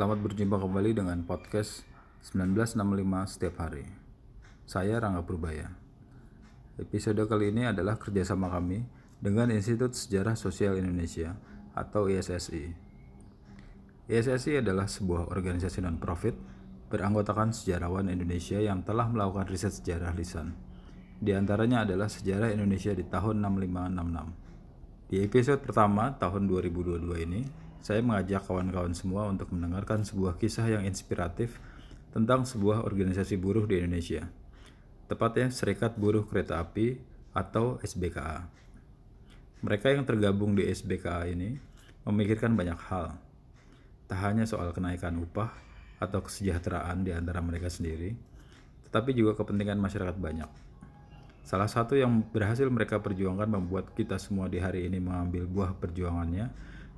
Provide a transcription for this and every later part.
Selamat berjumpa kembali dengan podcast 1965 setiap hari. Saya Rangga Purbaya. Episode kali ini adalah kerjasama kami dengan Institut Sejarah Sosial Indonesia atau ISSI. ISSI adalah sebuah organisasi non-profit beranggotakan sejarawan Indonesia yang telah melakukan riset sejarah lisan. Di antaranya adalah sejarah Indonesia di tahun 6566. Di episode pertama tahun 2022 ini, saya mengajak kawan-kawan semua untuk mendengarkan sebuah kisah yang inspiratif tentang sebuah organisasi buruh di Indonesia, tepatnya Serikat Buruh Kereta Api atau SBKA. Mereka yang tergabung di SBKA ini memikirkan banyak hal, tak hanya soal kenaikan upah atau kesejahteraan di antara mereka sendiri, tetapi juga kepentingan masyarakat banyak. Salah satu yang berhasil mereka perjuangkan membuat kita semua di hari ini mengambil buah perjuangannya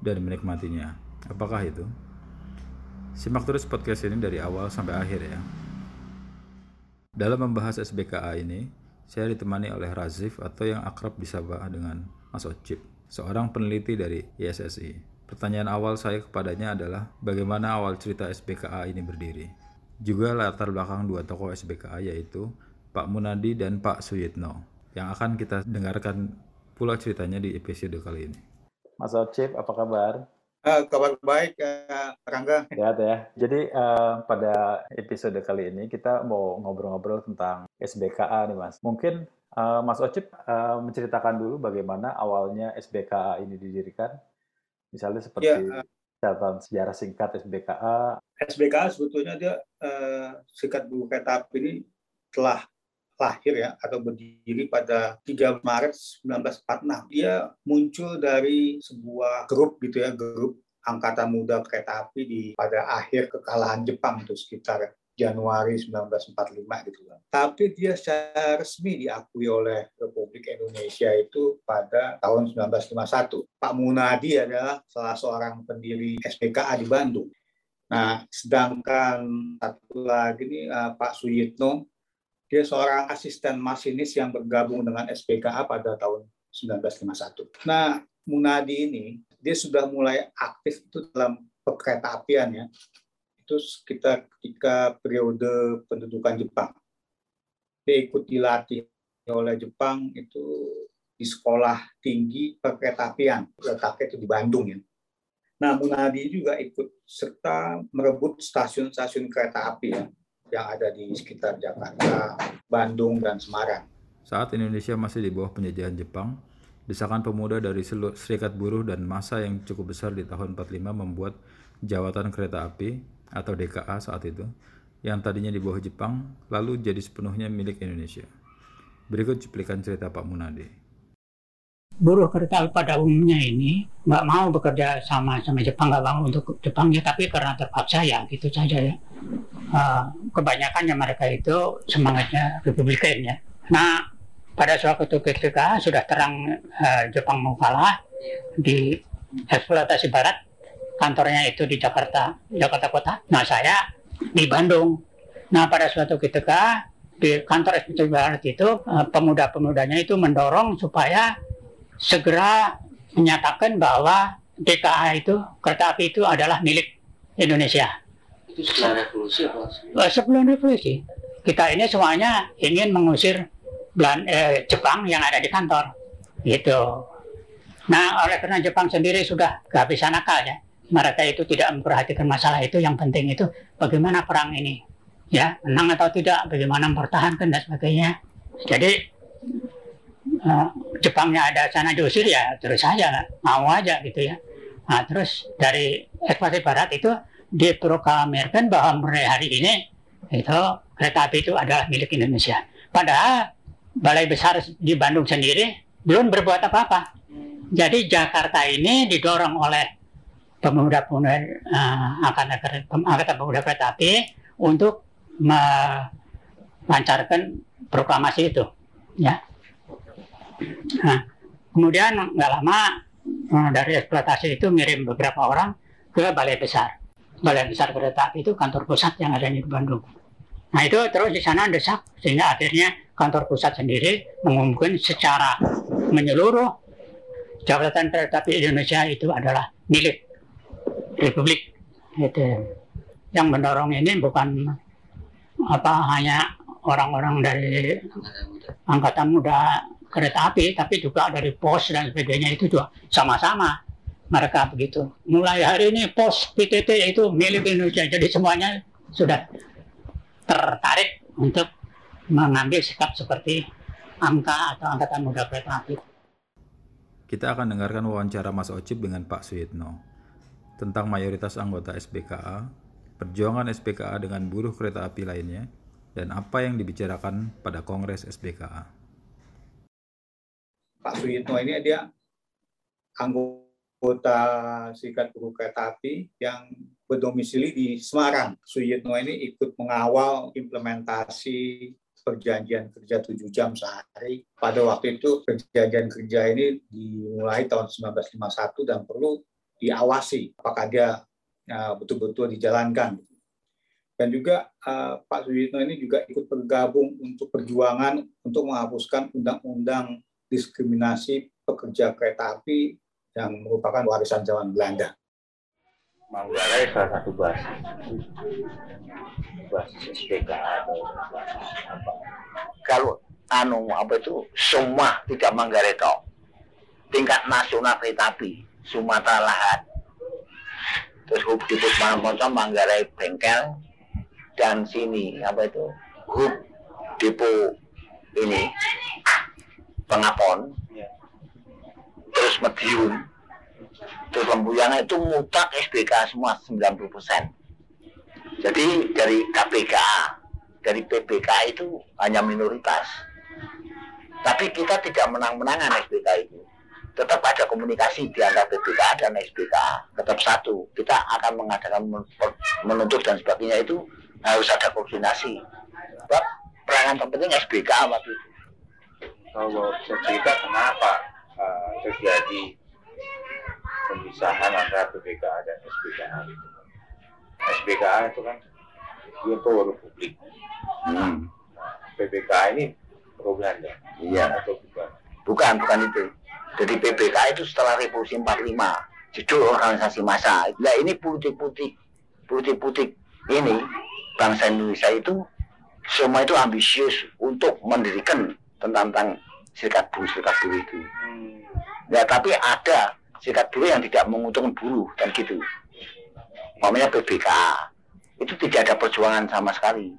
dan menikmatinya. Apakah itu? Simak terus podcast ini dari awal sampai akhir ya. Dalam membahas SBKA ini, saya ditemani oleh Razif atau yang akrab disapa dengan Mas Ocip, seorang peneliti dari ISSI. Pertanyaan awal saya kepadanya adalah bagaimana awal cerita SBKA ini berdiri. Juga latar belakang dua tokoh SBKA yaitu Pak Munadi dan Pak Suyitno yang akan kita dengarkan pula ceritanya di episode kali ini. Mas Ocip, apa kabar? Uh, kabar baik, uh, Rangga. Sehat ya. Jadi uh, pada episode kali ini kita mau ngobrol-ngobrol tentang SBKA nih Mas. Mungkin uh, Mas Ocip uh, menceritakan dulu bagaimana awalnya SBKA ini didirikan. Misalnya seperti ya, uh, catatan sejarah singkat SBKA. SBKA sebetulnya dia uh, singkat buku kereta api ini telah lahir ya atau berdiri pada 3 Maret 1946. Dia muncul dari sebuah grup gitu ya, grup angkatan muda kereta api di pada akhir kekalahan Jepang itu sekitar Januari 1945 gitu kan. Tapi dia secara resmi diakui oleh Republik Indonesia itu pada tahun 1951. Pak Munadi adalah salah seorang pendiri SPKA di Bandung. Nah, sedangkan satu lagi nih eh, Pak Suyitno dia seorang asisten masinis yang bergabung dengan SPKA pada tahun 1951. Nah, Munadi ini dia sudah mulai aktif itu dalam perkereta apian ya. Itu sekitar ketika periode pendudukan Jepang. Dia ikut dilatih oleh Jepang itu di sekolah tinggi perkereta apian. Letaknya itu di Bandung ya. Nah, Munadi juga ikut serta merebut stasiun-stasiun kereta api ya yang ada di sekitar Jakarta, Bandung, dan Semarang. Saat Indonesia masih di bawah penjajahan Jepang, desakan pemuda dari Serikat Buruh dan masa yang cukup besar di tahun 45 membuat Jawatan Kereta Api atau DKA saat itu, yang tadinya di bawah Jepang, lalu jadi sepenuhnya milik Indonesia. Berikut cuplikan cerita Pak Munadi buruh kereta api pada umumnya ini nggak mau bekerja sama sama Jepang nggak mau untuk Jepangnya tapi karena terpaksa ya gitu saja ya uh, kebanyakannya mereka itu semangatnya republikan ya. Nah pada suatu ketika sudah terang uh, Jepang mau kalah di eksploitasi barat kantornya itu di Jakarta Jakarta Kota. Nah saya di Bandung. Nah pada suatu ketika di kantor eksploitasi barat itu uh, pemuda-pemudanya itu mendorong supaya segera menyatakan bahwa DKA itu kereta api itu adalah milik Indonesia. Itu setelah revolusi apa? Eh, sebelum revolusi. Kita ini semuanya ingin mengusir Belan, eh, Jepang yang ada di kantor. Gitu. Nah, oleh karena Jepang sendiri sudah kehabisan akal ya. Mereka itu tidak memperhatikan masalah itu. Yang penting itu bagaimana perang ini. Ya, menang atau tidak, bagaimana mempertahankan dan sebagainya. Jadi uh, Jepangnya ada sana diusir ya terus saja mau aja gitu ya. Nah, terus dari eksploitasi barat itu diproklamirkan bahwa mulai hari ini itu kereta api itu adalah milik Indonesia. Padahal balai besar di Bandung sendiri belum berbuat apa-apa. Jadi Jakarta ini didorong oleh pemuda-pemuda uh, angkatan, angkatan pemuda kereta api untuk melancarkan proklamasi itu, ya. Nah, kemudian nggak lama eh, dari eksploitasi itu ngirim beberapa orang ke balai besar. Balai besar kereta api itu kantor pusat yang ada di Bandung. Nah itu terus di sana desak sehingga akhirnya kantor pusat sendiri mengumumkan secara menyeluruh jabatan kereta api Indonesia itu adalah milik Republik Itu. Yang mendorong ini bukan apa hanya orang-orang dari angkatan muda kereta api, tapi juga dari pos dan sebagainya itu juga sama-sama mereka begitu. Mulai hari ini pos PTT itu milik Indonesia, jadi semuanya sudah tertarik untuk mengambil sikap seperti angka atau angkatan muda kereta api. Kita akan dengarkan wawancara Mas Ocip dengan Pak Suyitno tentang mayoritas anggota SBKA, perjuangan SBKA dengan buruh kereta api lainnya, dan apa yang dibicarakan pada Kongres SBKA. Pak Suyitno ini dia anggota Serikat Buruh Kereta Api yang berdomisili di Semarang. Suyitno ini ikut mengawal implementasi perjanjian kerja tujuh jam sehari. Pada waktu itu perjanjian kerja ini dimulai tahun 1951 dan perlu diawasi apakah dia uh, betul-betul dijalankan. Dan juga uh, Pak Suyitno ini juga ikut bergabung untuk perjuangan untuk menghapuskan undang-undang diskriminasi pekerja kereta api yang merupakan warisan zaman Belanda. Manggarai salah satu basis basis SPK atau apa. Kalau anu apa itu semua tidak Manggarai toh. Tingkat nasional kereta api, Sumatera Lahat. Terus hub di Pusmanapon Manggarai Bengkel dan sini apa itu hub depo ini pengapon terus Medium. Terus Lembuyana itu mutlak SBK semua 90 persen. Jadi dari KPK dari PBK itu hanya minoritas. Tapi kita tidak menang-menangan SBK itu. Tetap ada komunikasi di antara PBK dan SBK tetap satu. Kita akan mengadakan menuntut dan sebagainya itu harus ada koordinasi. Sebab peranan terpenting SBK waktu itu. Kalau cerita kenapa uh, terjadi pemisahan antara PPKA dan SBKA. SBKA itu kan dia power publik. Hmm. PPKA ini pro Belanda. Iya. Atau bukan? Bukan, bukan itu. Jadi PPK itu setelah revolusi 45 judul organisasi massa. Nah ini putih-putih putih-putih ini bangsa Indonesia itu semua itu ambisius untuk mendirikan tentang tentang serikat buruh serikat buruh itu. Hmm. Ya tapi ada serikat buruh yang tidak menguntungkan buruh dan gitu. Namanya PBK itu tidak ada perjuangan sama sekali.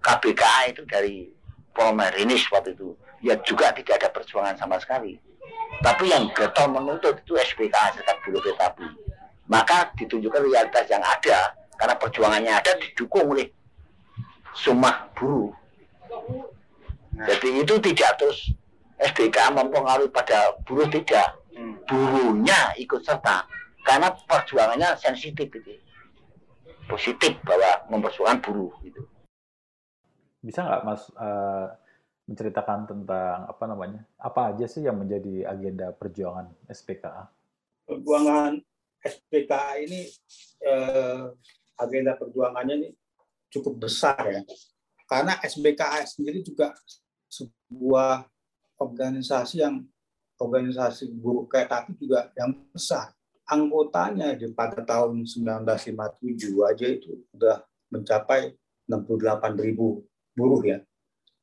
KBK itu dari Polmerinis waktu itu ya juga tidak ada perjuangan sama sekali. Tapi yang getol menuntut itu SPK serikat buruh api. Maka ditunjukkan realitas yang ada karena perjuangannya ada didukung oleh sumah buruh. Jadi itu tidak terus SBK mempengaruhi pada buruh tidak. Buruhnya ikut serta. Karena perjuangannya sensitif gitu. Positif bahwa memperjuangkan buruh gitu. Bisa nggak mas uh, menceritakan tentang apa namanya apa aja sih yang menjadi agenda perjuangan SPKA perjuangan SPKA ini eh, agenda perjuangannya ini cukup besar ya. Karena SBKA sendiri juga sebuah organisasi yang organisasi buruh kereta api juga yang besar. Anggotanya di pada tahun 1957 aja itu sudah mencapai 68 ribu buruh ya.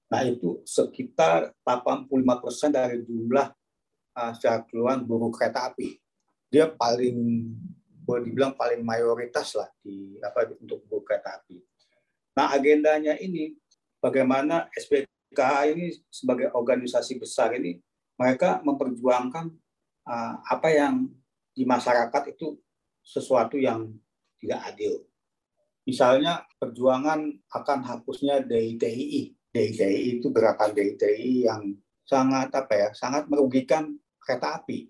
Nah itu sekitar 85 persen dari jumlah uh, secara keluar buruh kereta api. Dia paling boleh dibilang paling mayoritas lah di apa untuk buruh kereta api. Nah agendanya ini bagaimana SPK ini sebagai organisasi besar ini mereka memperjuangkan uh, apa yang di masyarakat itu sesuatu yang tidak adil. Misalnya perjuangan akan hapusnya DITI. DITI itu gerakan DITI yang sangat apa ya, sangat merugikan kereta api.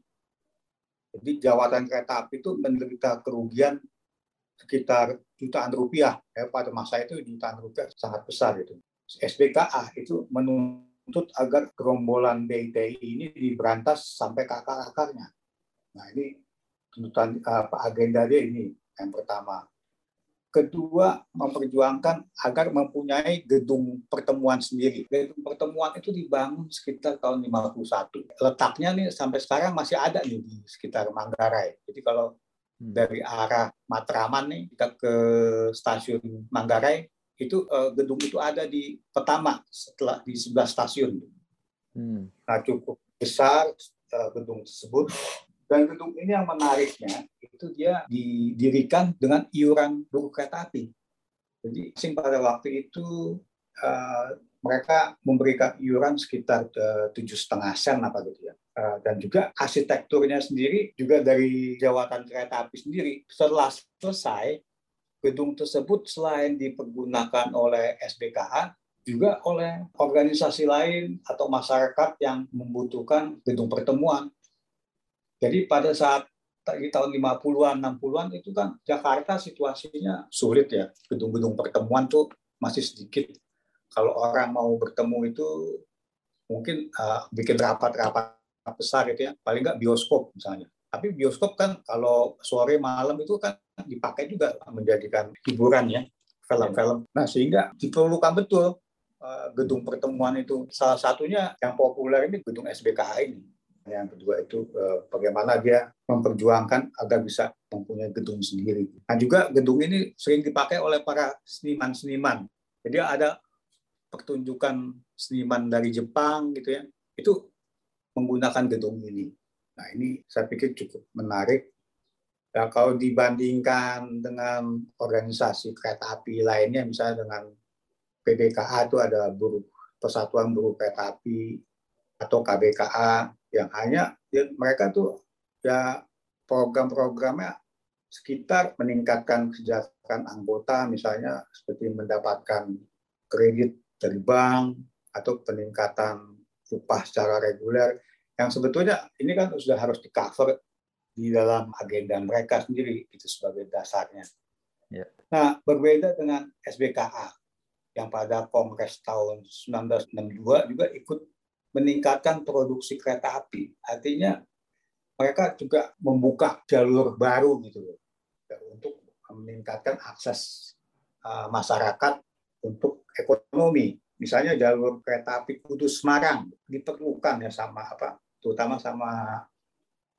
Jadi jawatan kereta api itu menderita kerugian sekitar jutaan rupiah. Ya, pada masa itu jutaan rupiah sangat besar itu. SBKA itu menuntut agar gerombolan DITI ini diberantas sampai ke akar-akarnya. Nah ini tuntutan apa agenda dia ini yang pertama. Kedua, memperjuangkan agar mempunyai gedung pertemuan sendiri. Gedung pertemuan itu dibangun sekitar tahun 51. Letaknya nih sampai sekarang masih ada nih di sekitar Manggarai. Jadi kalau dari arah Matraman nih kita ke stasiun Manggarai itu uh, gedung itu ada di pertama setelah di sebelah stasiun. Hmm. Nah cukup besar uh, gedung tersebut dan gedung ini yang menariknya itu dia didirikan dengan iuran buku kereta api. Jadi sing pada waktu itu uh, mereka memberikan iuran sekitar tujuh setengah sen apa gitu ya. Eh, dan juga arsitekturnya sendiri juga dari jawatan kereta api sendiri. Setelah selesai, gedung tersebut selain dipergunakan oleh SBKA, juga oleh organisasi lain atau masyarakat yang membutuhkan gedung pertemuan. Jadi pada saat di tahun 50-an, 60-an itu kan Jakarta situasinya sulit ya. Gedung-gedung pertemuan tuh masih sedikit. Kalau orang mau bertemu itu mungkin uh, bikin rapat-rapat besar itu ya paling nggak bioskop misalnya tapi bioskop kan kalau sore malam itu kan dipakai juga menjadikan hiburan ya film-film nah sehingga diperlukan betul uh, gedung pertemuan itu salah satunya yang populer ini gedung SBKH ini yang kedua itu uh, bagaimana dia memperjuangkan agar bisa mempunyai gedung sendiri. Nah juga gedung ini sering dipakai oleh para seniman-seniman. Jadi ada pertunjukan seniman dari Jepang gitu ya. Itu menggunakan gedung ini. Nah ini saya pikir cukup menarik. Ya, kalau dibandingkan dengan organisasi kereta api lainnya, misalnya dengan PBKA itu ada buruh Persatuan Buruh Kereta Api atau KBKA yang hanya ya, mereka tuh ya program-programnya sekitar meningkatkan kesejahteraan anggota misalnya seperti mendapatkan kredit dari bank atau peningkatan upah secara reguler yang sebetulnya ini kan sudah harus di cover di dalam agenda mereka sendiri itu sebagai dasarnya. Ya. Nah berbeda dengan SBKA yang pada Kongres tahun 1962 juga ikut meningkatkan produksi kereta api. Artinya mereka juga membuka jalur baru gitu loh ya, untuk meningkatkan akses uh, masyarakat untuk ekonomi misalnya jalur kereta api Kudus Semarang diperlukan ya sama apa terutama sama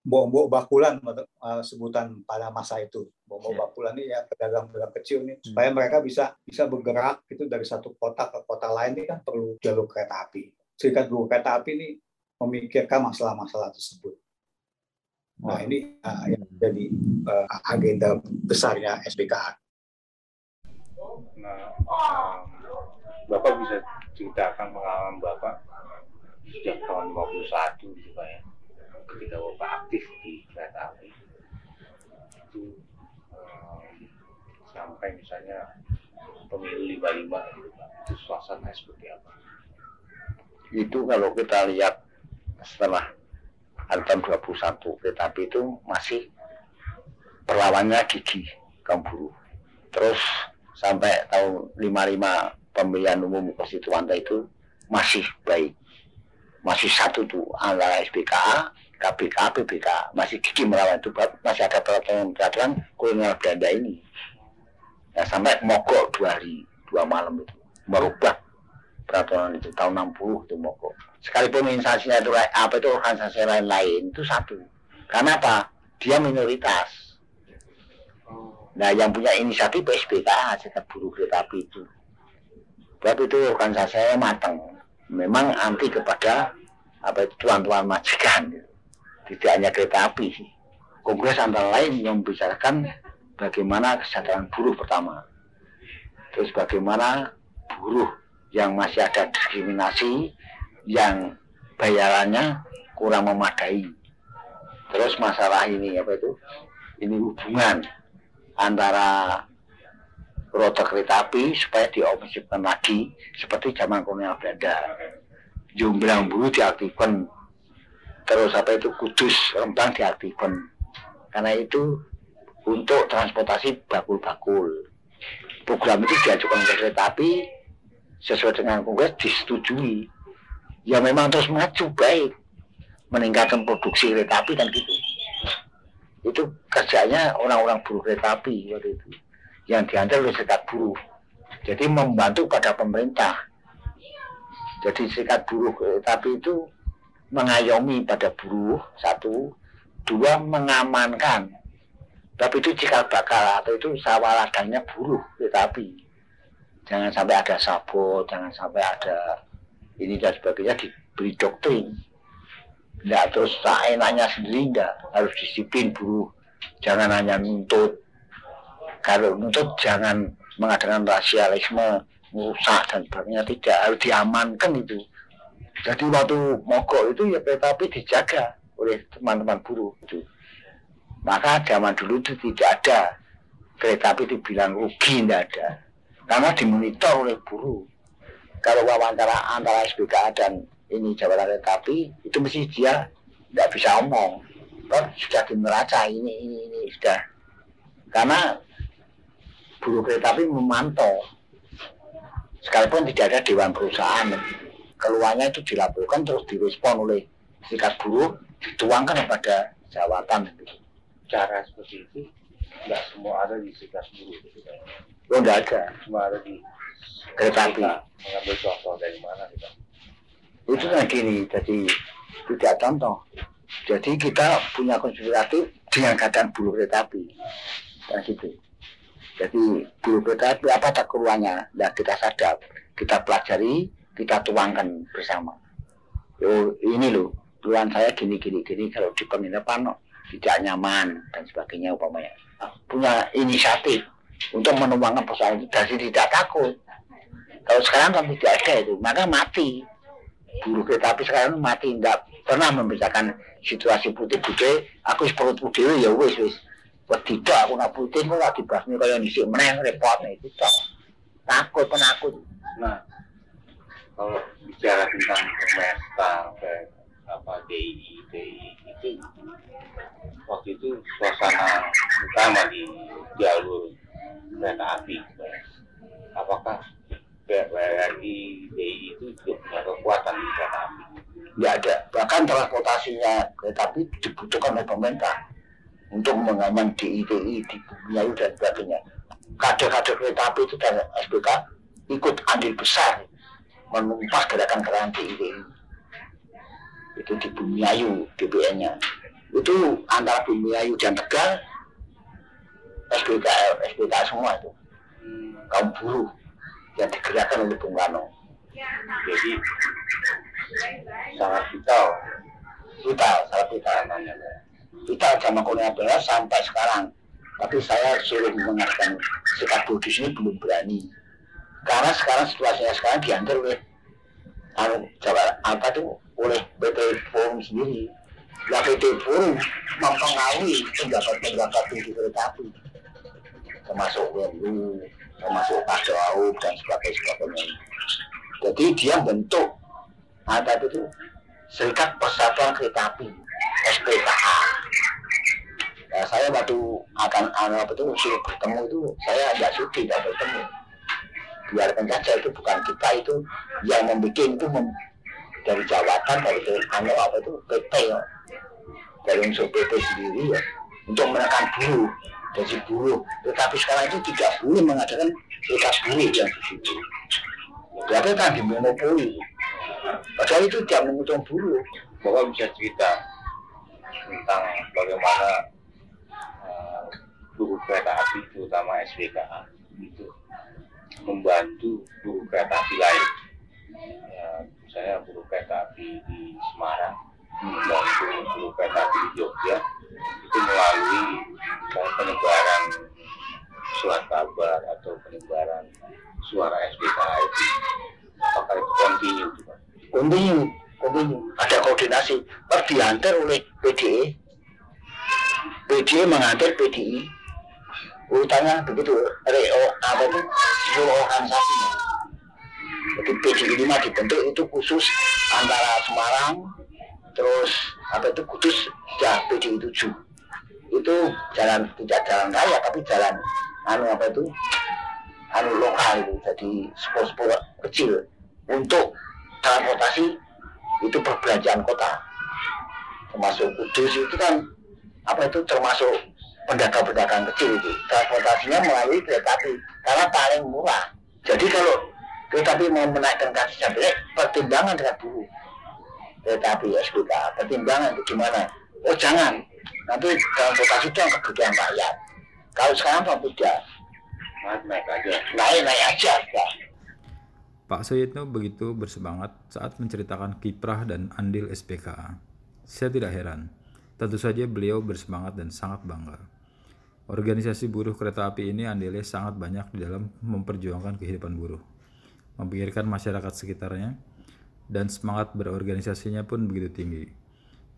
Bombo Bakulan uh, sebutan pada masa itu. Bombo yeah. Bakulan ini ya pedagang-pedagang kecil nih hmm. supaya mereka bisa bisa bergerak itu dari satu kota ke kota lain ini kan perlu jalur kereta api. Serikat Buruh Kereta Api ini memikirkan masalah-masalah tersebut. Nah, ini uh, yang jadi uh, agenda besarnya SBKA. Nah, um, Bapak bisa ceritakan pengalaman Bapak sejak tahun 51 gitu Pak ya ketika Bapak aktif di kereta api itu um, sampai misalnya pemilu 55 gitu Pak itu suasana seperti apa? Itu kalau kita lihat setelah tahun 21 kereta api itu masih perlawannya gigi kaum terus sampai tahun 55 pemilihan umum konstituante itu masih baik. Masih satu tuh antara SBKA, KPK, PBK, masih gigi melawan itu masih ada peraturan-peraturan kolonial Belanda ini. Ya, sampai mogok dua hari, dua malam itu merubah peraturan itu tahun 60 itu mogok. Sekalipun instansinya itu apa itu organisasi lain-lain itu satu. Karena apa? Dia minoritas. Nah, yang punya inisiatif SBK, Serikat Buruh Kereta Api itu. Sebab itu organisasi saya matang. Memang anti kepada apa itu tuan-tuan majikan. Gitu. Tidak hanya kereta api. Kongres antara lain yang membicarakan bagaimana kesadaran buruh pertama. Terus bagaimana buruh yang masih ada diskriminasi, yang bayarannya kurang memadai. Terus masalah ini apa itu? Ini hubungan antara rute kereta api supaya dioperasikan lagi seperti zaman kolonial Belanda. Jumlah bulu diaktifkan, terus apa itu Kudus Rembang diaktifkan. Karena itu untuk transportasi bakul-bakul. Program itu diajukan ke kereta api sesuai dengan kongres disetujui. Ya memang terus maju baik, meningkatkan produksi kereta api dan gitu. Itu kerjanya orang-orang buruh kereta api waktu itu yang diantar oleh serikat buruh. Jadi membantu pada pemerintah. Jadi serikat buruh tapi itu mengayomi pada buruh satu, dua mengamankan. Tapi itu cikal bakal atau itu sawah ladangnya buruh kereta api jangan sampai ada sabot jangan sampai ada ini dan sebagainya diberi doktrin. Tidak terus enaknya sendiri enggak harus disiplin buruh jangan hanya nuntut. Kalau nuntut jangan mengadakan rasialisme merusak dan sebagainya. Tidak harus diamankan itu jadi waktu mogok itu ya kereta api dijaga oleh teman-teman buruh itu. Maka zaman dulu itu tidak ada kereta api itu bilang rugi tidak ada. Karena dimonitor oleh buruh kalau wawancara antara SBK dan ini jabatan kereta api itu mesti dia tidak bisa omong. Toh sudah di neraca ini ini ini sudah. Karena buruh kereta api memantau. Sekalipun tidak ada dewan perusahaan keluarnya itu dilaporkan terus direspon oleh serikat buruh dituangkan kepada jawatan cara seperti itu nggak semua ada di serikat buruh gitu. Oh, enggak ada. cuma ada di Kereta api. Mengambil contoh dari mana kita Itu kan gini, jadi tidak contoh. Jadi kita punya konspiratif dengan keadaan buruh kereta api. Dan gitu. Jadi buruh kereta api apa tak keluarnya? Nah, kita sadar, kita pelajari, kita tuangkan bersama. Oh, ini loh, keluhan saya gini gini gini kalau di penginapan tidak nyaman dan sebagainya umpamanya. Punya inisiatif untuk menuangkan persoalan itu dan tidak takut. Kalau sekarang kan tidak ada itu, maka mati. Buruh kereta api sekarang mati, tidak pernah membedakan situasi putih putih. Aku perut putih ya wis wis. Tidak aku nak putih kok lagi dibasmi kayak nisi meneng repot itu toh. Takut penakut. nah kalau bicara tentang Pemesta kayak apa DI DI itu waktu itu suasana utama di jalur kereta api apakah PRI DI itu punya kekuatan di kereta api Tidak ada. Bahkan transportasinya kereta api dibutuhkan oleh pemerintah untuk mengaman DITI, di Bumiayu dan sebagainya. Kader-kader kereta api itu dan SBK ikut andil besar menumpas gerakan-gerakan DITI. Itu di Bumiayu DPN-nya. Itu antara Bumiayu dan Tegal SBK, SBK semua itu. Kaum buruh yang digerakkan oleh Bung Karno. jadi sangat vital Vital, salah vital. namanya kita zaman kolonial sampai sekarang. Tapi saya suruh mengatakan sikap buruh di sini belum berani. Karena sekarang situasinya sekarang diantar oleh anu, Jawa, apa itu oleh PT Forum sendiri. Nah, PT Forum mempengaruhi pendapat-pendapat di kereta api. Termasuk WMU, termasuk Jauh, dan sebagainya. sebagainya. Jadi dia bentuk apa itu Serikat Persatuan Kereta Api SPKA. Nah, saya waktu akan anu apa itu bertemu itu saya nggak sudi tidak bertemu. Biarkan saja itu bukan kita itu yang membuat itu mem, dari jawatan dari anu apa itu PT ya. dari unsur PT sendiri ya untuk menekan buruh dari buruh. Tetapi sekarang itu tidak boleh mengadakan serikat buruh yang di situ. Berarti kan dimonopoli. Padahal itu tidak menguntung buruh. Bapak bisa cerita tentang bagaimana uh, buruh kereta api terutama itu membantu buruh kereta api lain. Ya, misalnya buruh kereta api di Semarang membantu buruh kereta api di Jogja itu melalui penyebaran surat kabar atau penyebaran suara SBKA itu apakah itu kontinu? Kontinu. Ada koordinasi. Terus diantar oleh PDI. PDI mengantar PDI. Urutannya begitu. Reo apa itu? Seluruh organisasi. Jadi PDI ini mah dibentuk itu khusus antara Semarang, terus apa itu? Kudus, ya PDI 7 itu jalan tidak jalan raya tapi jalan anu apa itu? Anu lokal itu jadi spot-spot kecil untuk transportasi itu perbelanjaan kota. Termasuk Kudus itu kan apa itu? Termasuk pedagang-pedagang kecil itu. Transportasinya melalui kereta api karena paling murah jadi kalau kereta api mau menaikkan kaki sampai pertimbangan dengan buruh kereta api SBK pertimbangan itu gimana oh jangan nanti transportasi itu yang kebutuhan rakyat Kalau sekarang apa tidak? naik aja Naik naik aja. Pak. Pak Suyitno begitu bersemangat saat menceritakan kiprah dan andil SPKA. Saya tidak heran. Tentu saja beliau bersemangat dan sangat bangga. Organisasi buruh kereta api ini andilnya sangat banyak di dalam memperjuangkan kehidupan buruh, memikirkan masyarakat sekitarnya, dan semangat berorganisasinya pun begitu tinggi.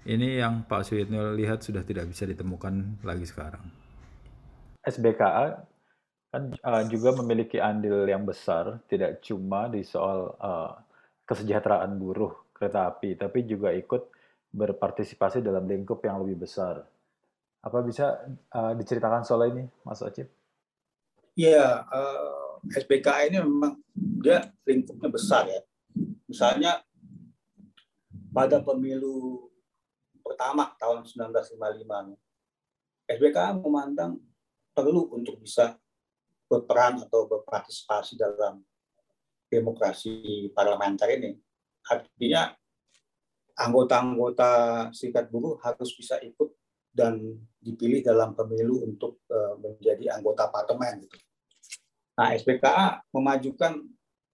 Ini yang Pak Suyitno lihat sudah tidak bisa ditemukan lagi sekarang. SBKA kan uh, juga memiliki andil yang besar, tidak cuma di soal uh, kesejahteraan buruh kereta api, tapi juga ikut berpartisipasi dalam lingkup yang lebih besar. Apa bisa uh, diceritakan soal ini, Mas Ocip? Iya, uh, SPKA ini memang dia lingkupnya besar ya. Misalnya pada pemilu pertama tahun 1955, SBKA memandang perlu untuk bisa berperan atau berpartisipasi dalam demokrasi parlementer ini. Artinya anggota-anggota serikat buruh harus bisa ikut dan dipilih dalam pemilu untuk uh, menjadi anggota parlemen. Gitu. Nah, SPKA memajukan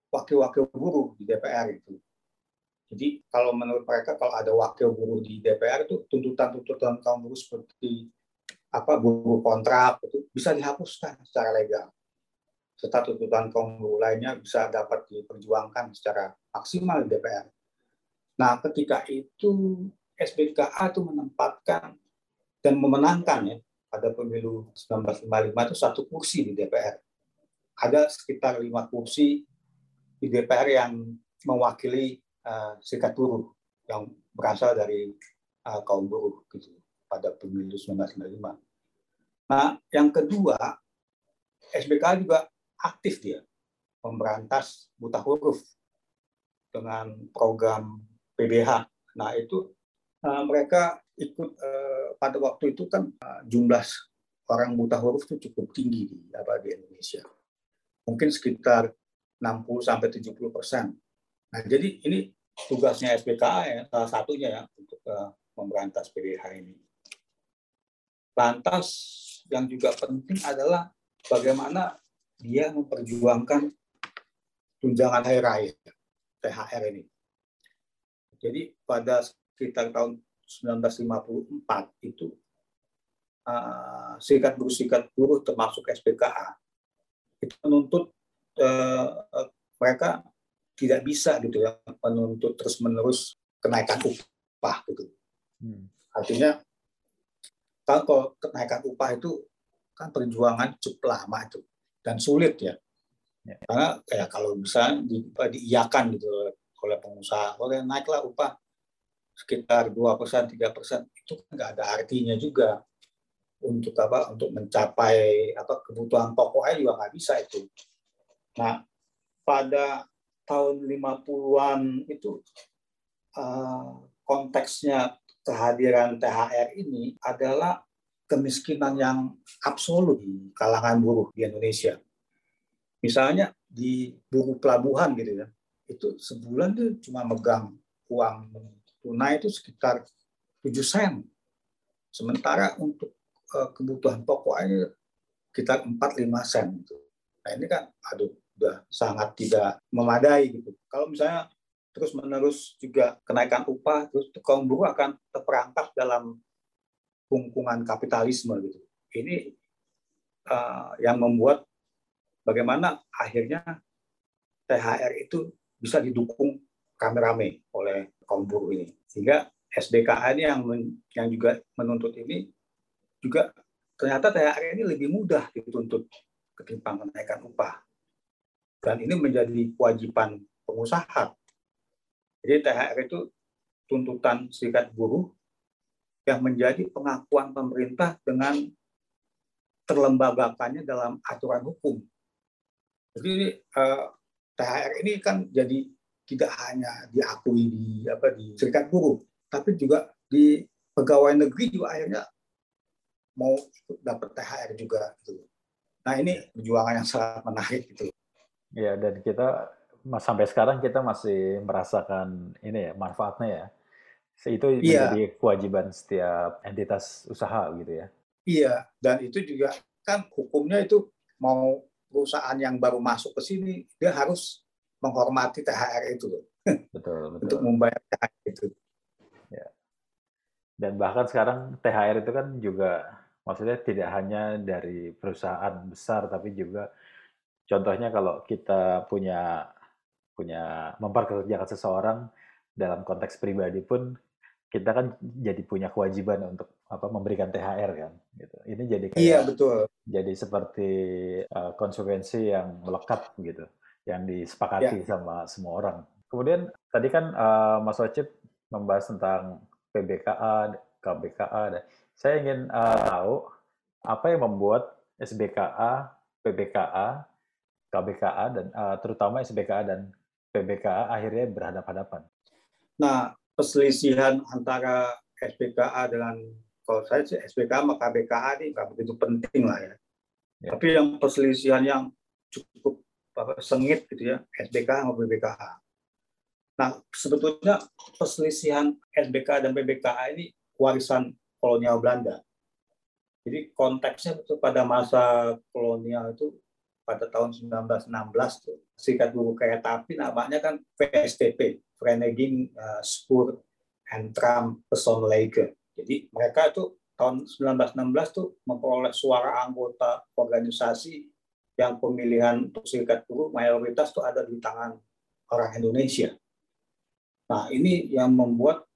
wakil-wakil buruh di DPR itu. Jadi kalau menurut mereka kalau ada wakil buruh di DPR itu tuntutan-tuntutan kaum buruh seperti apa buruh kontrak itu bisa dihapuskan secara legal serta tuntutan kaum buruh lainnya bisa dapat diperjuangkan secara maksimal di DPR. Nah, ketika itu SBKA itu menempatkan dan memenangkan ya pada pemilu 1955 itu satu kursi di DPR. Ada sekitar lima kursi di DPR yang mewakili uh, serikat buruh yang berasal dari uh, kaum buruh gitu pada pemilu 1995. Nah, yang kedua, SBK juga aktif dia memberantas buta huruf dengan program PBH. Nah itu uh, mereka ikut uh, pada waktu itu kan uh, jumlah orang buta huruf itu cukup tinggi di apa di Indonesia. Mungkin sekitar 60 sampai 70 persen. Nah jadi ini tugasnya SPKA ya salah satunya ya untuk uh, memberantas PBH ini. Lantas yang juga penting adalah bagaimana dia memperjuangkan tunjangan hari raya THR ini. Jadi pada sekitar tahun 1954 itu uh, serikat buruh serikat buruh termasuk SPKA itu menuntut uh, mereka tidak bisa gitu ya menuntut terus menerus kenaikan upah gitu. Hmm. Artinya kalau kenaikan upah itu kan perjuangan cukup lama itu dan sulit ya. ya. Karena kayak kalau bisa di, diiakan gitu oleh pengusaha, oleh naiklah upah sekitar dua persen, tiga persen, itu kan nggak ada artinya juga untuk apa? Untuk mencapai apa kebutuhan pokoknya juga nggak bisa itu. Nah, pada tahun 50-an itu uh, konteksnya kehadiran THR ini adalah kemiskinan yang absolut di kalangan buruh di Indonesia. Misalnya di buruh pelabuhan gitu ya, itu sebulan tuh cuma megang uang tunai itu sekitar 7 sen. Sementara untuk uh, kebutuhan pokoknya sekitar 4-5 sen. Gitu. Nah ini kan aduh udah sangat tidak memadai gitu. Kalau misalnya terus menerus juga kenaikan upah, terus kaum buruh akan terperangkap dalam kungkungan kapitalisme gitu. Ini uh, yang membuat bagaimana akhirnya THR itu bisa didukung rame-rame oleh kaum buruh ini. Sehingga SDKA ini yang men, yang juga menuntut ini juga ternyata THR ini lebih mudah dituntut ketimbang kenaikan upah. Dan ini menjadi kewajiban pengusaha. Jadi THR itu tuntutan serikat buruh yang menjadi pengakuan pemerintah dengan terlembagakannya dalam aturan hukum. Jadi eh, THR ini kan jadi tidak hanya diakui di apa di serikat buruh, tapi juga di pegawai negeri juga akhirnya mau dapat THR juga gitu. Nah ini perjuangan yang sangat menarik gitu. Ya dan kita sampai sekarang kita masih merasakan ini ya manfaatnya ya itu iya. menjadi kewajiban setiap entitas usaha gitu ya. Iya, dan itu juga kan hukumnya itu mau perusahaan yang baru masuk ke sini dia harus menghormati THR itu loh. Betul untuk betul membayar THR itu. dan bahkan sekarang THR itu kan juga maksudnya tidak hanya dari perusahaan besar tapi juga contohnya kalau kita punya punya memperkerjakan seseorang dalam konteks pribadi pun kita kan jadi punya kewajiban untuk apa memberikan THR kan gitu. Ini jadi kayak Iya betul. jadi seperti uh, konsekuensi yang melekat gitu, yang disepakati sama semua orang. Kemudian tadi kan uh, Mas Ocip membahas tentang PBKA, KBKA. dan Saya ingin uh, tahu apa yang membuat SBKA, PBKA, KBKA dan uh, terutama SBKA dan PBKA akhirnya berhadapan-hadapan. Nah perselisihan antara SBKA dengan kalau saya sih SBKA sama KBKA ini nggak begitu penting lah ya. Ya. Tapi yang perselisihan yang cukup sengit gitu ya SBKA sama PBKA. Nah sebetulnya perselisihan SBKA dan PBKA ini warisan kolonial Belanda. Jadi konteksnya itu pada masa kolonial itu pada tahun 1916 tuh Serikat Buruh Kereta Api namanya kan VSTP, Vereniging uh, Spoor and Tram Personenleger. Jadi mereka itu tahun 1916 tuh memperoleh suara anggota organisasi yang pemilihan untuk serikat buruh mayoritas tuh ada di tangan orang Indonesia. Nah ini yang membuat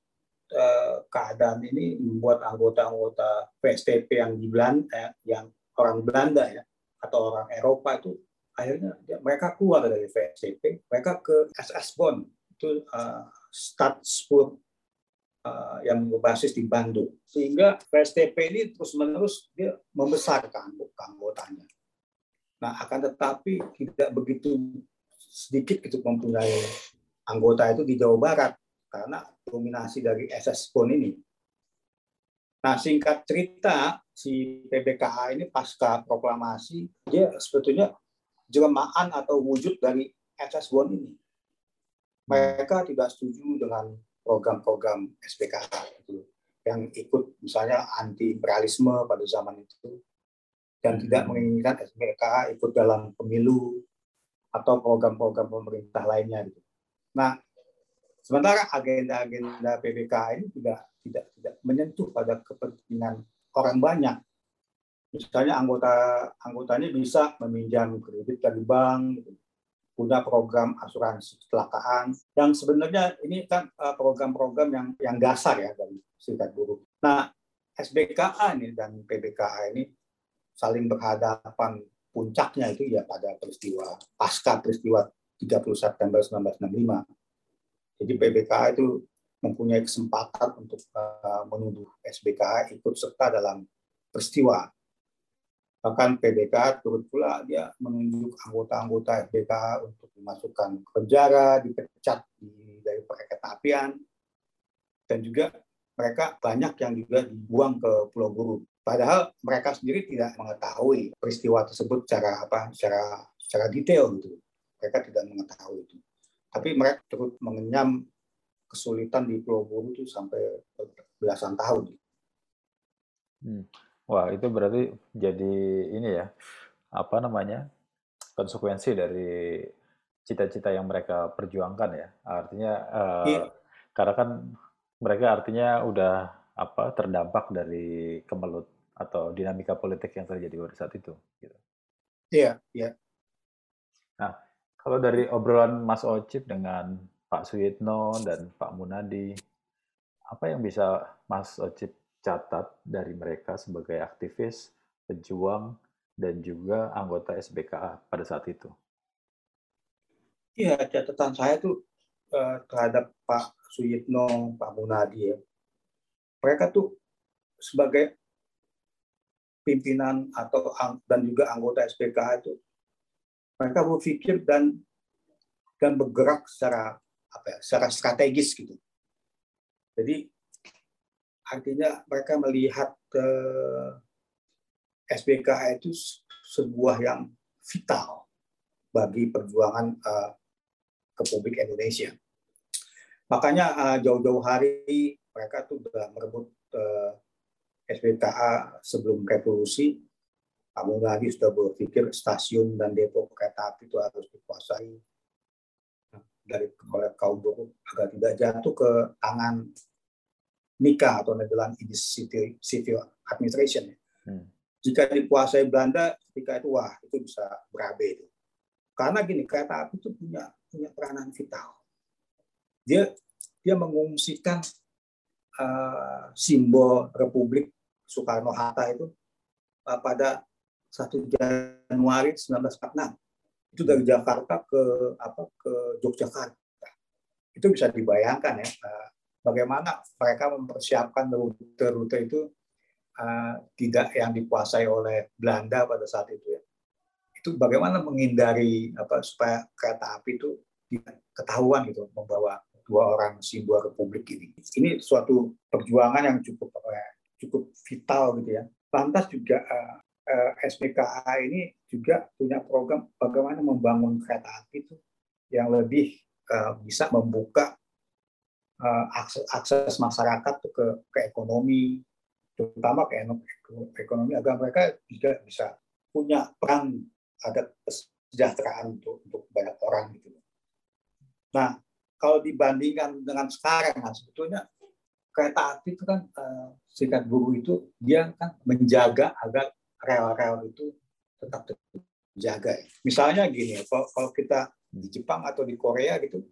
eh, keadaan ini membuat anggota-anggota PSTP yang di Belanda, eh, yang orang Belanda ya atau orang Eropa itu akhirnya ya, mereka keluar dari PSTP, mereka ke SS Bond itu uh, Stadspoor uh, yang berbasis di Bandung. Sehingga PSTP ini terus-menerus dia membesarkan anggotanya. Nah, akan tetapi tidak begitu sedikit itu mempunyai anggota itu di Jawa Barat karena dominasi dari SS PON ini. Nah, singkat cerita, si PBKA ini pasca proklamasi, dia sebetulnya jelmaan atau wujud dari SS BON ini. Mereka tidak setuju dengan program-program SPKA itu yang ikut misalnya anti imperialisme pada zaman itu dan tidak menginginkan SPKA ikut dalam pemilu atau program-program pemerintah lainnya gitu. Nah, sementara agenda-agenda PBK ini tidak tidak tidak menyentuh pada kepentingan orang banyak. Misalnya anggota anggotanya bisa meminjam kredit dari bank, gitu punya program asuransi kecelakaan yang sebenarnya ini kan uh, program-program yang yang dasar ya dari serikat buruh. Nah, SBKA ini dan PBKA ini saling berhadapan puncaknya itu ya pada peristiwa pasca peristiwa 30 September 1965. Jadi PBKA itu mempunyai kesempatan untuk uh, menuduh SBKA ikut serta dalam peristiwa Bahkan PBK turut pula dia menunjuk anggota-anggota FBK untuk dimasukkan ke penjara, dipecat di, dari perkereta apian, dan juga mereka banyak yang juga dibuang ke Pulau Buru. Padahal mereka sendiri tidak mengetahui peristiwa tersebut secara apa, secara secara detail gitu. Mereka tidak mengetahui itu. Tapi mereka turut mengenyam kesulitan di Pulau Buru itu sampai belasan tahun. Hmm. Wah, itu berarti jadi ini ya, apa namanya, konsekuensi dari cita-cita yang mereka perjuangkan ya. Artinya, uh, iya. karena kan mereka artinya udah apa terdampak dari kemelut atau dinamika politik yang terjadi pada saat itu. Gitu. Iya, iya. Nah, kalau dari obrolan Mas Ocip dengan Pak Suyitno dan Pak Munadi, apa yang bisa Mas Ocip catat dari mereka sebagai aktivis, pejuang, dan juga anggota SBKA pada saat itu? Iya, catatan saya tuh eh, terhadap Pak Suyitno, Pak Munadi ya. Mereka tuh sebagai pimpinan atau dan juga anggota SPKA itu mereka berpikir dan dan bergerak secara apa ya, secara strategis gitu. Jadi artinya mereka melihat eh, SBK itu sebuah yang vital bagi perjuangan uh, Republik Indonesia. Makanya uh, jauh-jauh hari mereka tuh sudah merebut uh, SBKA sebelum revolusi kamu lagi sudah berpikir stasiun dan depo kereta api itu harus dikuasai dari oleh kaum buruh agar tidak jatuh ke tangan nikah atau Netherlands Civil, Civil Administration. Hmm. Jika dikuasai Belanda, ketika itu wah itu bisa berabe itu. Karena gini kereta api itu punya punya peranan vital. Dia dia mengungsikan uh, simbol Republik Soekarno Hatta itu uh, pada 1 Januari 1946 itu dari Jakarta ke apa ke Yogyakarta itu bisa dibayangkan ya uh, bagaimana mereka mempersiapkan rute-rute itu uh, tidak yang dikuasai oleh Belanda pada saat itu ya itu bagaimana menghindari apa supaya kereta api itu ketahuan gitu membawa dua orang simbol republik ini. Ini suatu perjuangan yang cukup cukup vital gitu ya. Lantas juga uh, uh, SPKA ini juga punya program bagaimana membangun kereta api itu yang lebih uh, bisa membuka uh, akses, akses masyarakat tuh ke, ke ekonomi, terutama ke ekonomi agar mereka juga bisa punya peran ada kesejahteraan untuk, untuk banyak orang gitu. Nah, kalau dibandingkan dengan sekarang, nah, sebetulnya kereta api itu kan uh, serikat buruh itu dia kan menjaga agar rel-rel itu tetap terjaga. Misalnya gini, kalau, kalau kita di Jepang atau di Korea gitu,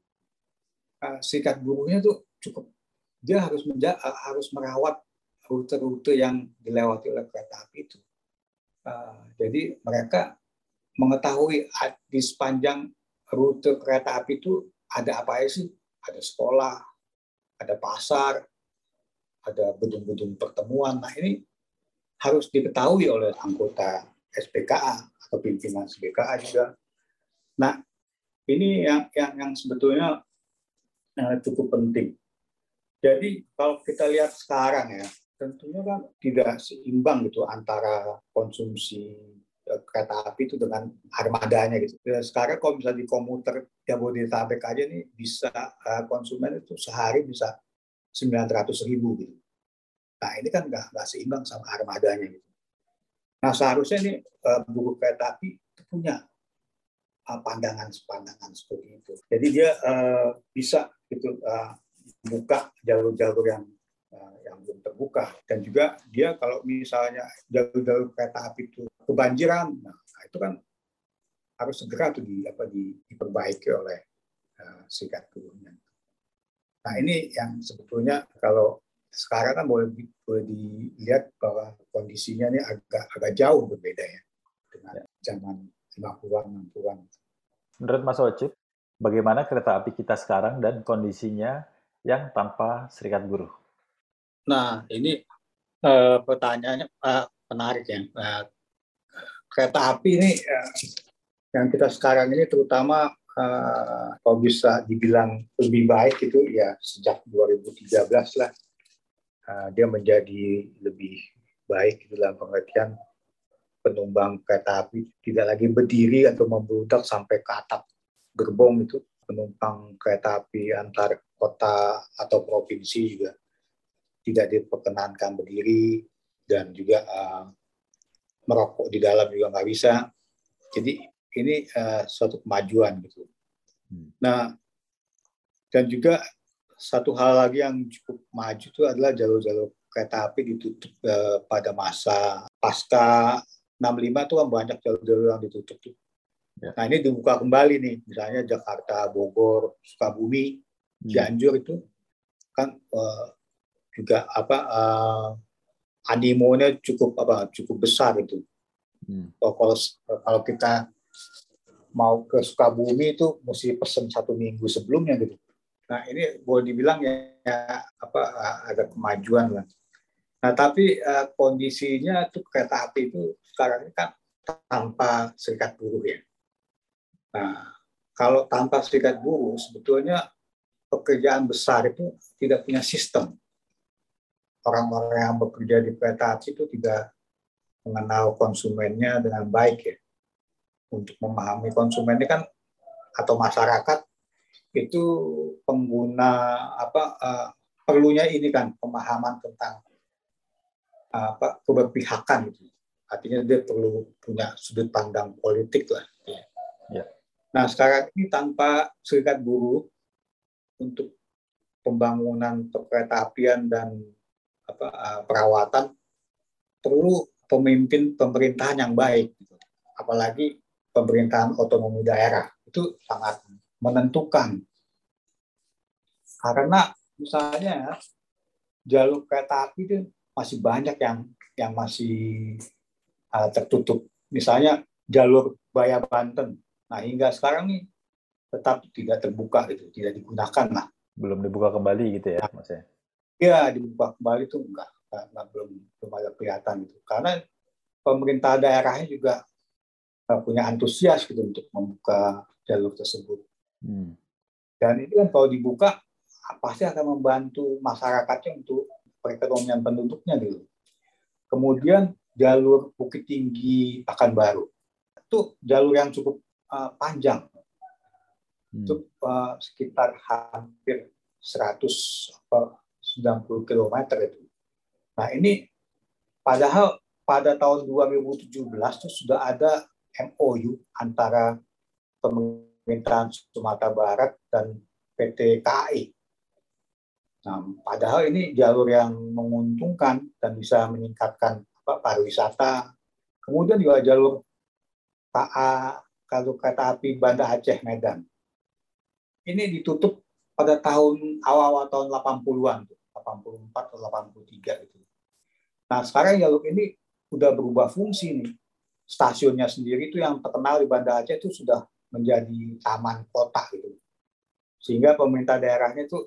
uh, serikat buruhnya tuh cukup dia harus menjaga, harus merawat rute-rute yang dilewati oleh kereta api itu. Uh, jadi mereka mengetahui di sepanjang rute kereta api itu ada apa aja sih? Ada sekolah, ada pasar, ada gedung-gedung pertemuan. Nah ini harus diketahui oleh anggota SPKA atau pimpinan SPKA juga. Nah ini yang yang, yang sebetulnya uh, cukup penting. Jadi kalau kita lihat sekarang ya, tentunya kan tidak seimbang gitu antara konsumsi Eh, kereta api itu dengan armadanya gitu. Ya, sekarang kalau misalnya di komuter Jabodetabek aja nih bisa uh, konsumen itu sehari bisa 900 ribu gitu. Nah ini kan nggak nggak seimbang sama armadanya gitu. Nah seharusnya nih uh, buruh kereta api punya pandangan-pandangan seperti itu. Jadi dia uh, bisa gitu uh, buka jalur-jalur yang yang belum terbuka dan juga dia kalau misalnya jalur-jalur kereta api itu kebanjiran, nah, itu kan harus segera tuh di apa di, diperbaiki oleh uh, serikat buruhnya. Nah ini yang sebetulnya kalau sekarang kan boleh, boleh dilihat bahwa kondisinya ini agak agak jauh berbeda ya dengan zaman 50-an 60-an. Menurut Mas Ocip, bagaimana kereta api kita sekarang dan kondisinya yang tanpa serikat buruh? Nah, ini uh, pertanyaannya uh, menarik ya. Uh, kereta api ini uh, yang kita sekarang ini terutama uh, kalau bisa dibilang lebih baik itu ya sejak 2013 lah. Uh, dia menjadi lebih baik itu dalam pengertian penumpang kereta api. Tidak lagi berdiri atau membludak sampai ke atap gerbong itu. Penumpang kereta api antar kota atau provinsi juga tidak diperkenankan berdiri dan juga uh, merokok di dalam juga nggak bisa. Jadi ini uh, suatu kemajuan gitu. Hmm. Nah, dan juga satu hal lagi yang cukup maju itu adalah jalur-jalur kereta api ditutup uh, pada masa pasca 65 itu kan banyak jalur-jalur yang ditutup. Ya. Nah ini dibuka kembali nih, misalnya Jakarta, Bogor, Sukabumi, hmm. Cianjur itu kan uh, juga apa uh, animonya cukup apa cukup besar itu. Hmm. Kalau kalau kita mau ke Sukabumi itu mesti pesen satu minggu sebelumnya gitu. Nah ini boleh dibilang ya, ya apa ada kemajuan lah. Nah tapi uh, kondisinya tuh kereta api itu sekarang ini kan tanpa serikat buruh ya. Nah kalau tanpa serikat buruh sebetulnya pekerjaan besar itu tidak punya sistem orang-orang yang bekerja di kereta api itu tidak mengenal konsumennya dengan baik ya. Untuk memahami konsumennya kan atau masyarakat itu pengguna apa uh, perlunya ini kan pemahaman tentang uh, apa keberpihakan gitu. artinya dia perlu punya sudut pandang politik lah. Ya. Nah sekarang ini tanpa serikat buruh untuk pembangunan kereta apian dan apa, uh, perawatan perlu pemimpin pemerintahan yang baik, gitu. apalagi pemerintahan otonomi daerah itu sangat menentukan karena misalnya jalur kereta api itu masih banyak yang yang masih uh, tertutup. Misalnya jalur Baya Banten. Nah hingga sekarang nih tetap tidak terbuka itu, tidak digunakan lah. Belum dibuka kembali gitu ya, Mas ya? Iya, dibuka kembali itu enggak, enggak, enggak belum belum ada kelihatan gitu. Karena pemerintah daerahnya juga punya antusias gitu untuk membuka jalur tersebut. Hmm. Dan ini kan kalau dibuka pasti akan membantu masyarakatnya untuk perekonomian penduduknya gitu. Kemudian jalur Bukit Tinggi Pekanbaru itu jalur yang cukup uh, panjang, hmm. itu uh, sekitar hampir 190 km itu. Nah ini padahal pada tahun 2017 itu sudah ada MOU antara pemerintahan Sumatera Barat dan PT KAI Nah, padahal ini jalur yang menguntungkan dan bisa meningkatkan apa, pariwisata. Kemudian juga jalur KA kalau kereta api Banda Aceh Medan. Ini ditutup pada tahun awal-awal tahun 80-an, 84 atau 83 itu. Nah, sekarang jalur ini sudah berubah fungsi nih. Stasiunnya sendiri itu yang terkenal di Banda Aceh itu sudah menjadi taman kota gitu. Sehingga pemerintah daerahnya itu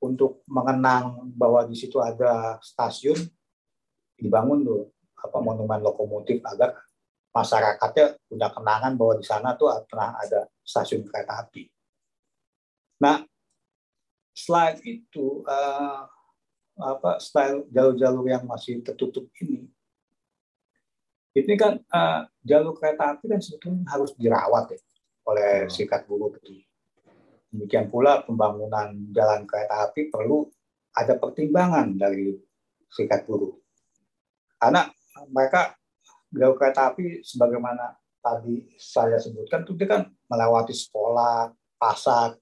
untuk mengenang bahwa di situ ada stasiun dibangun tuh apa monumen lokomotif agar masyarakatnya punya kenangan bahwa di sana tuh pernah ada stasiun kereta api. Nah, selain itu uh, apa style jalur-jalur yang masih tertutup ini, ini kan uh, jalur kereta api kan sebetulnya harus dirawat ya oleh hmm. sikat buruh itu. Demikian pula pembangunan jalan kereta api perlu ada pertimbangan dari serikat buruh. Karena mereka jalur kereta api sebagaimana tadi saya sebutkan itu dia kan melewati sekolah, pasar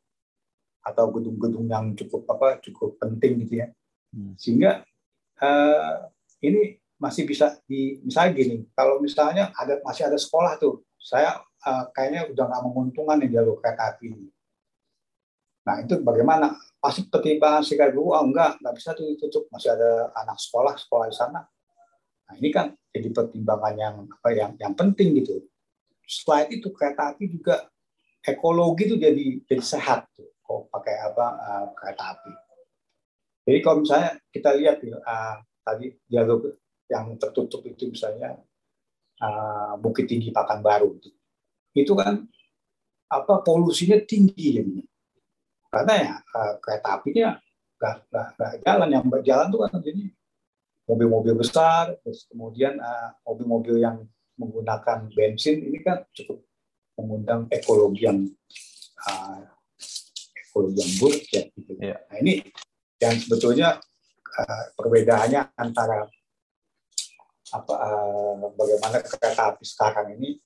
atau gedung-gedung yang cukup apa cukup penting gitu ya. Hmm. Sehingga uh, ini masih bisa di misalnya gini, kalau misalnya ada masih ada sekolah tuh, saya uh, kayaknya udah nggak menguntungkan nih jalur kereta api ini Nah itu bagaimana? Pasti pertimbangan sikap dulu, oh enggak, enggak bisa tuh ditutup, masih ada anak sekolah, sekolah di sana. Nah ini kan jadi pertimbangan yang apa yang yang penting gitu. Selain itu kereta api juga ekologi itu jadi jadi sehat tuh kalau pakai apa uh, kereta api. Jadi kalau misalnya kita lihat uh, tadi jalur yang tertutup itu misalnya uh, Bukit Tinggi Pakanbaru itu, itu kan apa polusinya tinggi jadinya karena ya uh, kereta apinya nggak nggak jalan yang berjalan tuh kan jadi mobil-mobil besar terus kemudian uh, mobil-mobil yang menggunakan bensin ini kan cukup mengundang ekologi yang uh, ekologi yang buruk ya gitu. Yeah. Nah ini yang sebetulnya uh, perbedaannya antara apa uh, bagaimana kereta api sekarang ini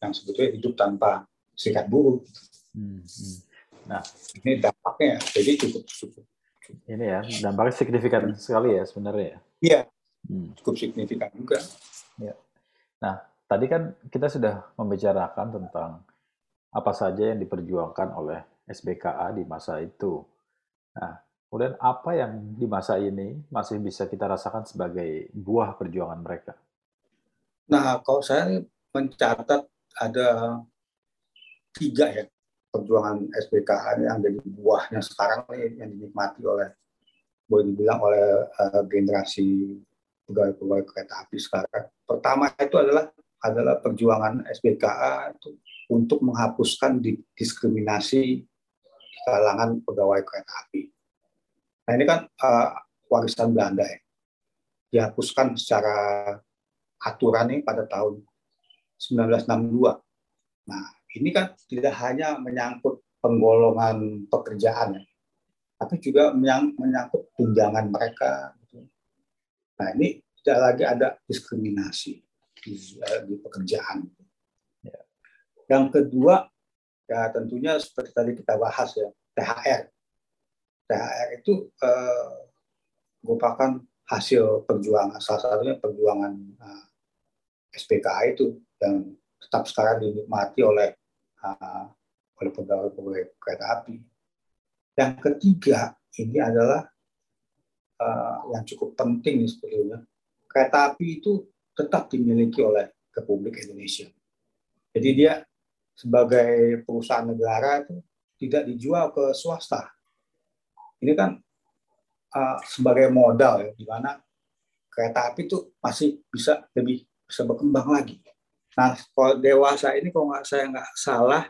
yang sebetulnya hidup tanpa sikat buruh. Hmm, hmm. Nah, ini dampaknya jadi cukup cukup. Ini ya, dampaknya signifikan sekali ya sebenarnya. Iya, hmm. cukup signifikan juga. Ya. Nah, tadi kan kita sudah membicarakan tentang apa saja yang diperjuangkan oleh SBKA di masa itu. Nah, kemudian apa yang di masa ini masih bisa kita rasakan sebagai buah perjuangan mereka? Nah, kalau saya mencatat ada tiga ya perjuangan SPKH yang jadi buahnya sekarang yang dinikmati oleh boleh dibilang oleh uh, generasi pegawai-pegawai kereta api sekarang. Pertama itu adalah adalah perjuangan itu untuk menghapuskan diskriminasi di kalangan pegawai kereta api. Nah ini kan uh, warisan Belanda ya. Dihapuskan secara aturan nih pada tahun 1962. Nah, ini kan tidak hanya menyangkut penggolongan pekerjaan, ya, tapi juga menyangkut tunjangan mereka. Gitu. Nah ini tidak lagi ada diskriminasi. di, eh, di pekerjaan. Ya. Yang kedua, ya tentunya seperti tadi kita bahas ya, THR. THR itu eh, merupakan hasil perjuangan, salah satunya perjuangan eh, itu yang tetap sekarang dinikmati oleh uh, oleh pegawai-pegawai kereta api. Yang ketiga ini adalah uh, yang cukup penting sebetulnya. Kereta api itu tetap dimiliki oleh Republik Indonesia. Jadi dia sebagai perusahaan negara itu tidak dijual ke swasta. Ini kan uh, sebagai modal ya, di mana kereta api itu masih bisa lebih bisa berkembang lagi. Nah, kalau dewasa ini kalau nggak saya nggak salah,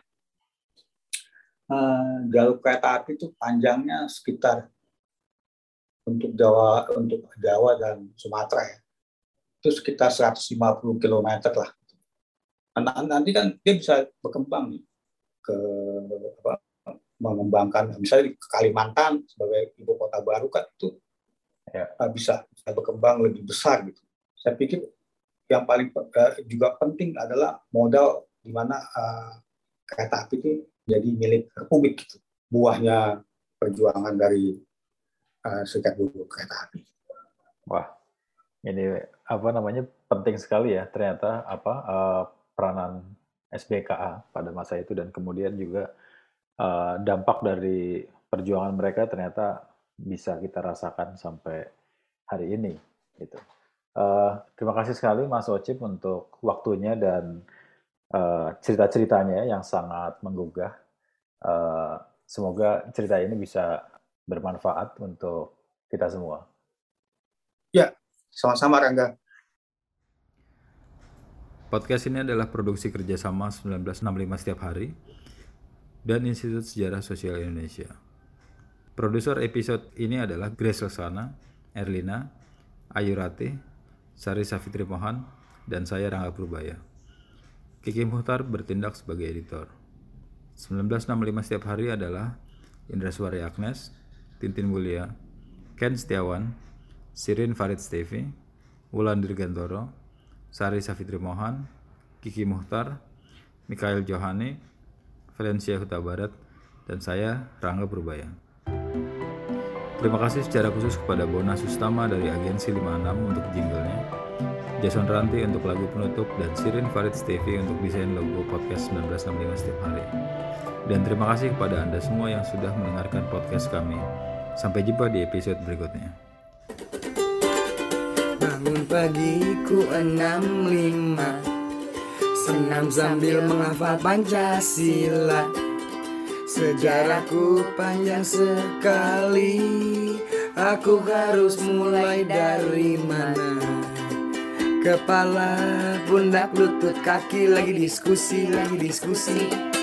uh, jalur kereta api itu panjangnya sekitar untuk Jawa untuk Jawa dan Sumatera ya itu sekitar 150 km lah. Nah, nanti kan dia bisa berkembang nih ke apa, mengembangkan misalnya di Kalimantan sebagai ibu kota baru kan itu ya. bisa bisa berkembang lebih besar gitu. Saya pikir yang paling eh, juga penting adalah modal di mana uh, kereta api itu jadi milik Republik gitu. Buahnya perjuangan dari uh, serikat buruh kereta api. Wah, ini apa namanya penting sekali ya ternyata apa uh, peranan SBKA pada masa itu dan kemudian juga uh, dampak dari perjuangan mereka ternyata bisa kita rasakan sampai hari ini gitu. Uh, terima kasih sekali Mas Ocip untuk waktunya dan uh, cerita-ceritanya yang sangat menggugah. Uh, semoga cerita ini bisa bermanfaat untuk kita semua. Ya, sama-sama Rangga. Podcast ini adalah produksi kerjasama 1965 setiap hari dan Institut Sejarah Sosial Indonesia. Produser episode ini adalah Grace Lesana, Erlina, Ayu Ratih, Sari Safitri Mohan, dan saya Rangga Purbaya. Kiki Muhtar bertindak sebagai editor. 1965 setiap hari adalah Indra Suwari Agnes, Tintin Mulia, Ken Setiawan, Sirin Farid Stevi, Wulan Dirgantoro, Sari Safitri Mohan, Kiki Muhtar, Mikael Johani, Valencia Huta Barat, dan saya Rangga Purbaya. Terima kasih secara khusus kepada Bona Sustama dari Agensi 56 untuk jinglenya, Jason Ranti untuk lagu penutup, dan Sirin Farid Stevi untuk desain logo podcast 1965 setiap hari. Dan terima kasih kepada Anda semua yang sudah mendengarkan podcast kami. Sampai jumpa di episode berikutnya. Bangun pagiku enam lima Senam sambil menghafal Pancasila. Sejarahku panjang sekali. Aku harus mulai dari mana? Kepala, pundak, lutut, kaki Lagi diskusi, lagi diskusi